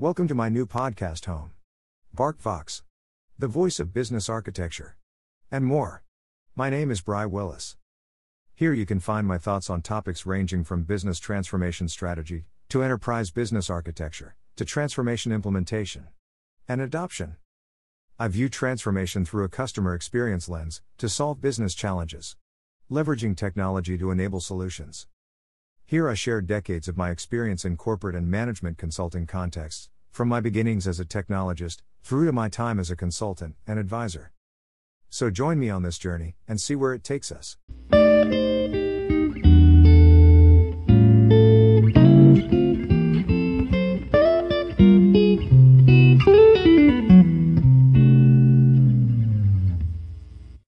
Welcome to my new podcast home. BarkVox, the voice of business architecture, and more. My name is Bry Willis. Here you can find my thoughts on topics ranging from business transformation strategy, to enterprise business architecture, to transformation implementation and adoption. I view transformation through a customer experience lens to solve business challenges, leveraging technology to enable solutions. Here I share decades of my experience in corporate and management consulting contexts, from my beginnings as a technologist, through to my time as a consultant and advisor. So join me on this journey and see where it takes us.